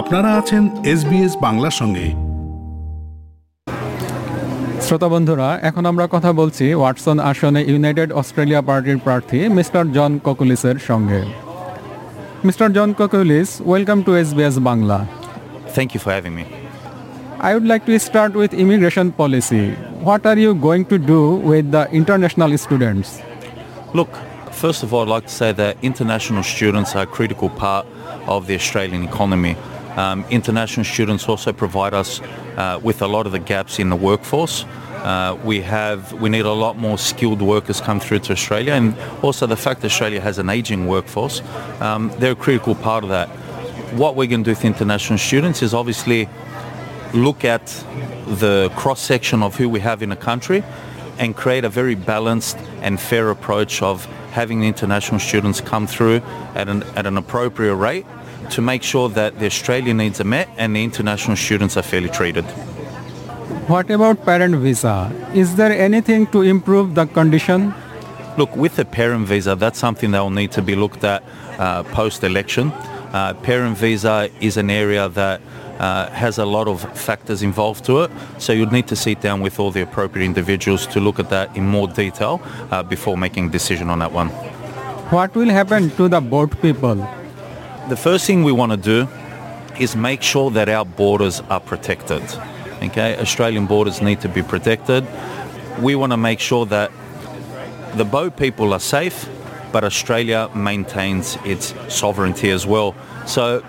আপনারা আছেন এসবিএস বাংলার সঙ্গে। শ্রোতা বন্ধুরা এখন আমরা কথা বলছি ওয়াটসন আসনে ইউনাইটেড অস্ট্রেলিয়া পার্টির প্রার্থী মিস্টার জন ককুলিসের সঙ্গে। Mister John Kokkoulis welcome to SBS Bangla. Thank you for having me I would like to start with immigration policy what are you going to do with the international students look First of all, I'd like to say that international students are a critical part of the Australian economy. Um, international students also provide us uh, with a lot of the gaps in the workforce. Uh, we have we need a lot more skilled workers come through to Australia, and also the fact that Australia has an aging workforce. Um, they're a critical part of that. What we're going to do with international students is obviously look at the cross section of who we have in a country and create a very balanced and fair approach of having the international students come through at an, at an appropriate rate to make sure that the Australian needs are met and the international students are fairly treated. What about parent visa? Is there anything to improve the condition? Look, with the parent visa, that's something that will need to be looked at uh, post-election. Uh, parent visa is an area that uh, has a lot of factors involved to it, so you'd need to sit down with all the appropriate individuals to look at that in more detail uh, before making a decision on that one. What will happen to the boat people? The first thing we want to do is make sure that our borders are protected. Okay, Australian borders need to be protected. We want to make sure that the boat people are safe, but Australia maintains its sovereignty as well. So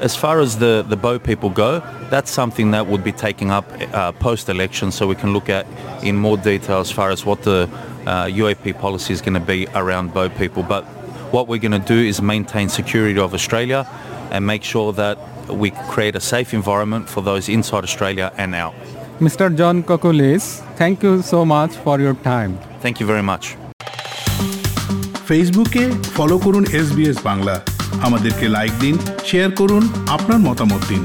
as far as the, the boat people go, that's something that would be taken up uh, post-election so we can look at in more detail as far as what the uh, UAP policy is going to be around boat people. But what we're going to do is maintain security of Australia and make sure that we create a safe environment for those inside Australia and out. Mr. John Kokulis, thank you so much for your time. Thank you very much. ফেসবুকে follow করুন SBS Bangla আমাদেরকে like দিন share করুন আপনার মতামত দিন